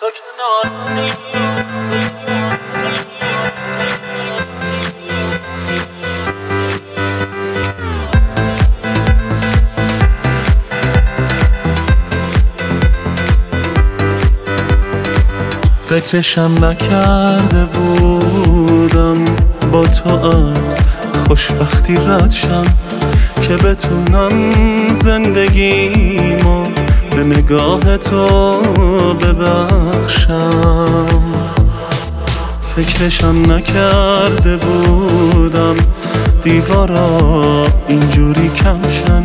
تو فکرشم نکرده بودم با تو از خوشبختی رد شم که بتونم زندگیمو به نگاه تو ببخشم. فکرشم نکرده بودم. دیوارا اینجوری کمشن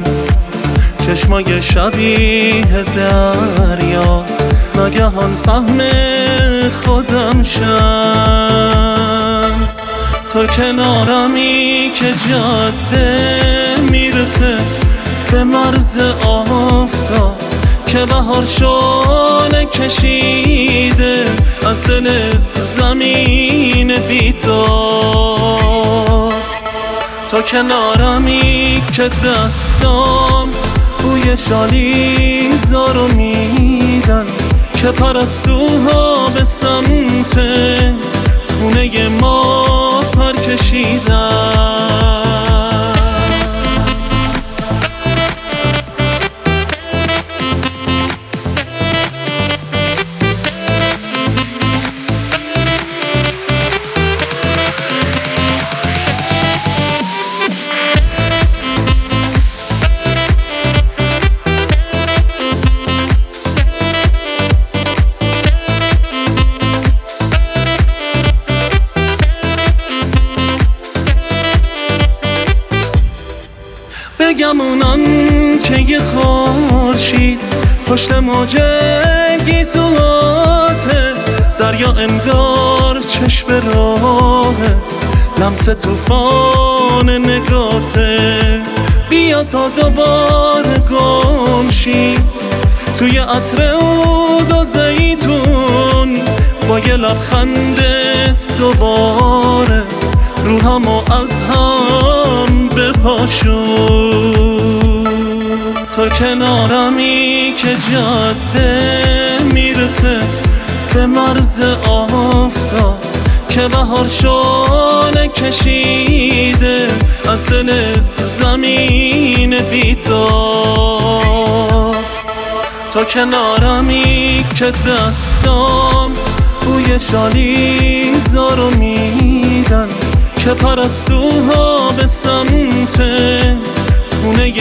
چشمای شبیه دریا. نگهان سهم خودم شن. تو کنارمی که جاده می‌رسه به مرز آفتاب. که بهار شونه کشیده از دل زمین بیتا تو کنارمی که دستام بوی شالی زارو میدن که پرستوها به بگمونن که یه خورشید پشت موج گیسواته دریا انگار چشم راهه لمس توفان نگاته بیا تا دوباره گمشی توی عطر عود و زیتون با یه لبخندت دوباره. روحمو از هم بپاشون. تو کنارمی که جاده می‌رسه به مرز آفتاب که بهار شونه کشیده از دل زمین بیتا. تو کنارمی که دستام بوی شالی زارو میدن که پرستوها به سمت خونه